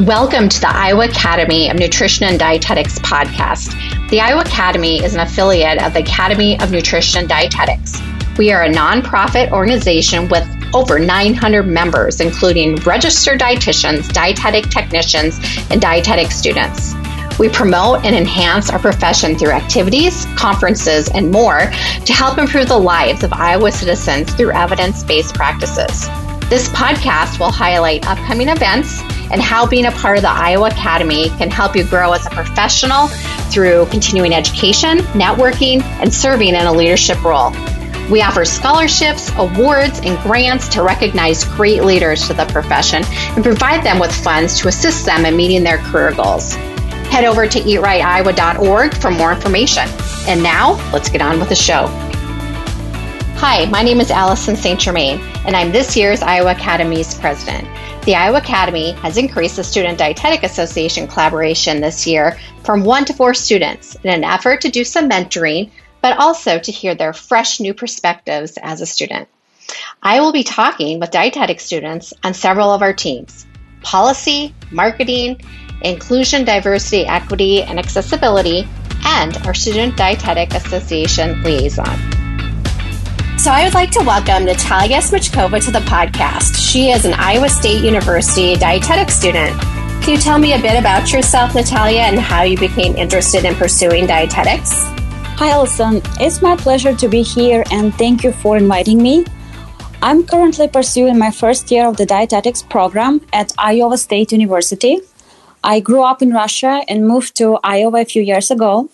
Welcome to the Iowa Academy of Nutrition and Dietetics podcast. The Iowa Academy is an affiliate of the Academy of Nutrition and Dietetics. We are a nonprofit organization with over 900 members, including registered dietitians, dietetic technicians, and dietetic students. We promote and enhance our profession through activities, conferences, and more to help improve the lives of Iowa citizens through evidence based practices. This podcast will highlight upcoming events and how being a part of the Iowa Academy can help you grow as a professional through continuing education, networking, and serving in a leadership role. We offer scholarships, awards, and grants to recognize great leaders to the profession and provide them with funds to assist them in meeting their career goals. Head over to eatrightiowa.org for more information. And now, let's get on with the show. Hi, my name is Allison St. Germain, and I'm this year's Iowa Academy's president. The Iowa Academy has increased the Student Dietetic Association collaboration this year from one to four students in an effort to do some mentoring, but also to hear their fresh new perspectives as a student. I will be talking with dietetic students on several of our teams policy, marketing, inclusion, diversity, equity, and accessibility, and our Student Dietetic Association liaison. So I would like to welcome Natalia Smichkova to the podcast. She is an Iowa State University dietetic student. Can you tell me a bit about yourself, Natalia, and how you became interested in pursuing dietetics? Hi, Allison. It's my pleasure to be here and thank you for inviting me. I'm currently pursuing my first year of the dietetics program at Iowa State University. I grew up in Russia and moved to Iowa a few years ago.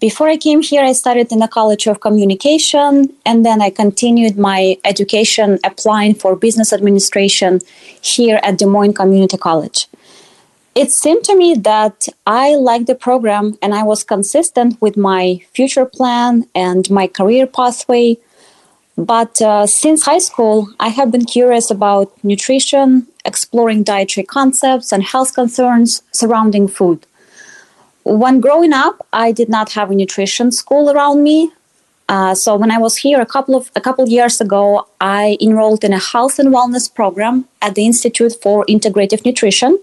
Before I came here, I studied in the College of Communication, and then I continued my education applying for business administration here at Des Moines Community College. It seemed to me that I liked the program and I was consistent with my future plan and my career pathway. But uh, since high school, I have been curious about nutrition, exploring dietary concepts and health concerns surrounding food when growing up, I did not have a nutrition school around me. Uh, so when I was here a couple of a couple years ago, I enrolled in a health and wellness program at the Institute for Integrative Nutrition.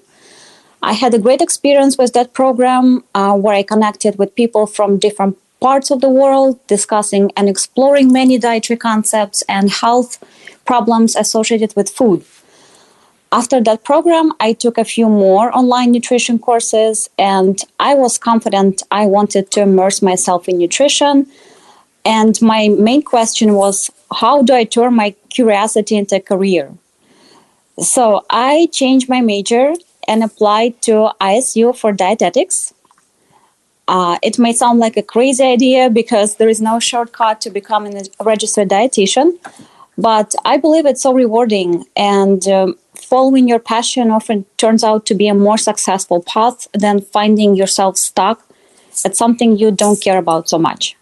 I had a great experience with that program, uh, where I connected with people from different parts of the world, discussing and exploring many dietary concepts and health problems associated with food. After that program, I took a few more online nutrition courses, and I was confident I wanted to immerse myself in nutrition. And my main question was how do I turn my curiosity into a career? So I changed my major and applied to ISU for dietetics. Uh, it may sound like a crazy idea because there is no shortcut to becoming a registered dietitian, but I believe it's so rewarding. And um, following your passion often turns out to be a more successful path than finding yourself stuck at something you don't care about so much.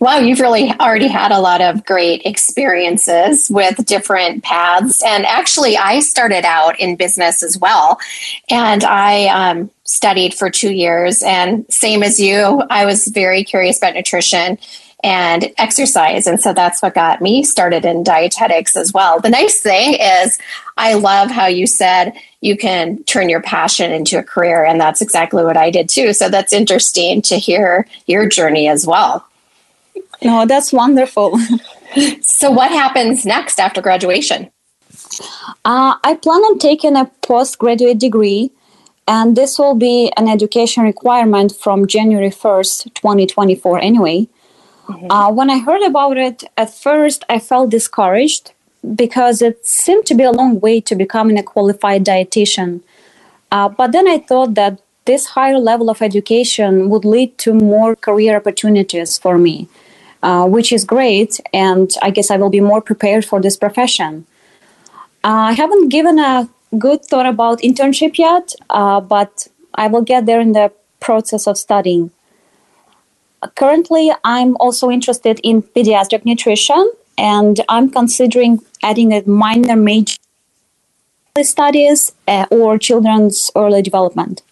Wow, you've really already had a lot of great experiences with different paths. And actually, I started out in business as well. And I um, studied for two years. And same as you, I was very curious about nutrition and exercise. And so that's what got me started in dietetics as well. The nice thing is, I love how you said you can turn your passion into a career. And that's exactly what I did too. So that's interesting to hear your journey as well. No, that's wonderful. so, what happens next after graduation? Uh, I plan on taking a postgraduate degree, and this will be an education requirement from January 1st, 2024, anyway. Mm-hmm. Uh, when I heard about it, at first I felt discouraged because it seemed to be a long way to becoming a qualified dietitian. Uh, but then I thought that this higher level of education would lead to more career opportunities for me, uh, which is great. And I guess I will be more prepared for this profession. Uh, I haven't given a good thought about internship yet, uh, but I will get there in the process of studying currently, I'm also interested in pediatric nutrition, and I'm considering adding a minor major studies uh, or children's early development.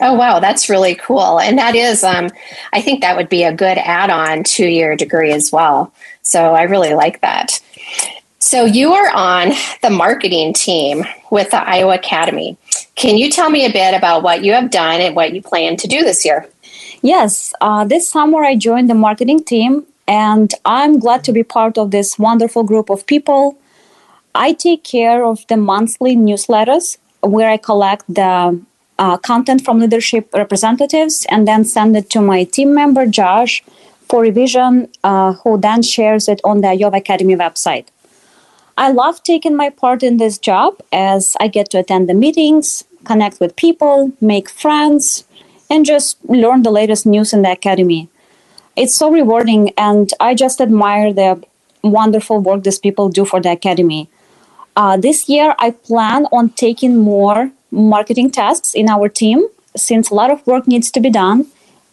Oh wow, that's really cool, and that is, um, I think that would be a good add-on to your degree as well. So I really like that. So you are on the marketing team with the Iowa Academy. Can you tell me a bit about what you have done and what you plan to do this year? Yes, uh, this summer I joined the marketing team, and I'm glad to be part of this wonderful group of people. I take care of the monthly newsletters where I collect the uh, content from leadership representatives and then send it to my team member, Josh, for revision, uh, who then shares it on the Iowa Academy website. I love taking my part in this job as I get to attend the meetings, connect with people, make friends, and just learn the latest news in the academy. It's so rewarding, and I just admire the wonderful work these people do for the academy. Uh, this year, I plan on taking more marketing tasks in our team since a lot of work needs to be done.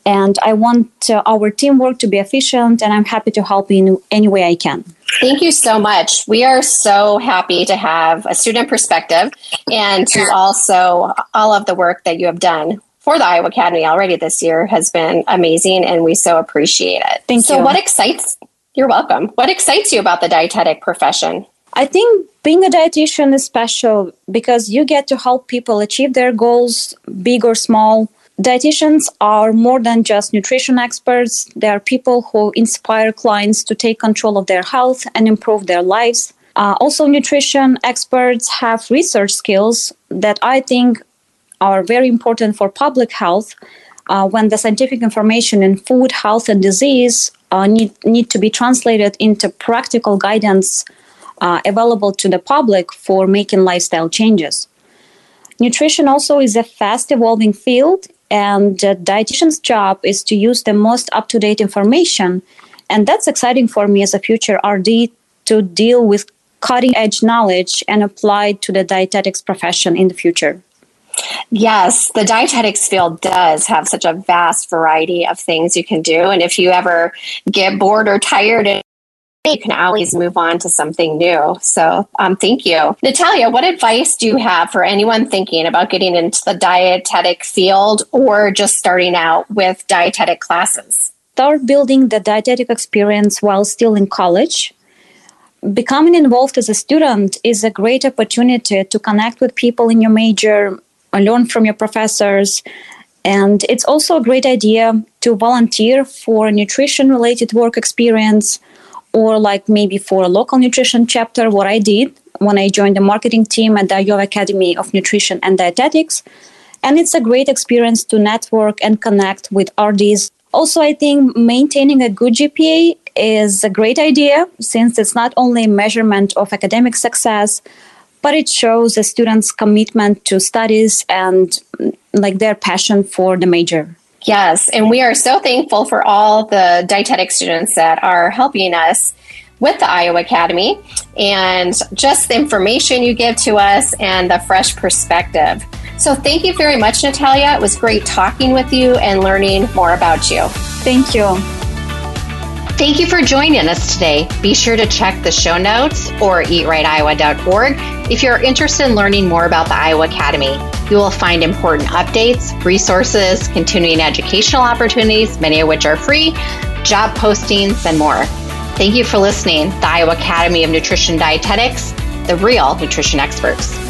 And I want uh, our teamwork to be efficient, and I'm happy to help in any way I can. Thank you so much. We are so happy to have a student perspective and to also all of the work that you have done for the Iowa Academy already this year has been amazing, and we so appreciate it. Thank so you. So, what excites? You're welcome. What excites you about the dietetic profession? I think being a dietitian is special because you get to help people achieve their goals, big or small. Dietitians are more than just nutrition experts. They are people who inspire clients to take control of their health and improve their lives. Uh, also, nutrition experts have research skills that I think are very important for public health uh, when the scientific information in food, health, and disease uh, need, need to be translated into practical guidance uh, available to the public for making lifestyle changes. Nutrition also is a fast evolving field, and dietitian's job is to use the most up to date information. And that's exciting for me as a future RD to deal with cutting edge knowledge and apply to the dietetics profession in the future. Yes, the dietetics field does have such a vast variety of things you can do. And if you ever get bored or tired, you can always move on to something new. So, um, thank you. Natalia, what advice do you have for anyone thinking about getting into the dietetic field or just starting out with dietetic classes? Start building the dietetic experience while still in college. Becoming involved as a student is a great opportunity to connect with people in your major, learn from your professors. And it's also a great idea to volunteer for nutrition related work experience or like maybe for a local nutrition chapter, what I did when I joined the marketing team at the Iowa Academy of Nutrition and Dietetics. And it's a great experience to network and connect with RDs. Also, I think maintaining a good GPA is a great idea since it's not only a measurement of academic success, but it shows a student's commitment to studies and like their passion for the major. Yes, and we are so thankful for all the dietetic students that are helping us with the Iowa Academy and just the information you give to us and the fresh perspective. So, thank you very much, Natalia. It was great talking with you and learning more about you. Thank you. Thank you for joining us today. Be sure to check the show notes or eatrightiowa.org if you're interested in learning more about the Iowa Academy. You will find important updates, resources, continuing educational opportunities, many of which are free, job postings, and more. Thank you for listening. The Iowa Academy of Nutrition Dietetics, the real nutrition experts.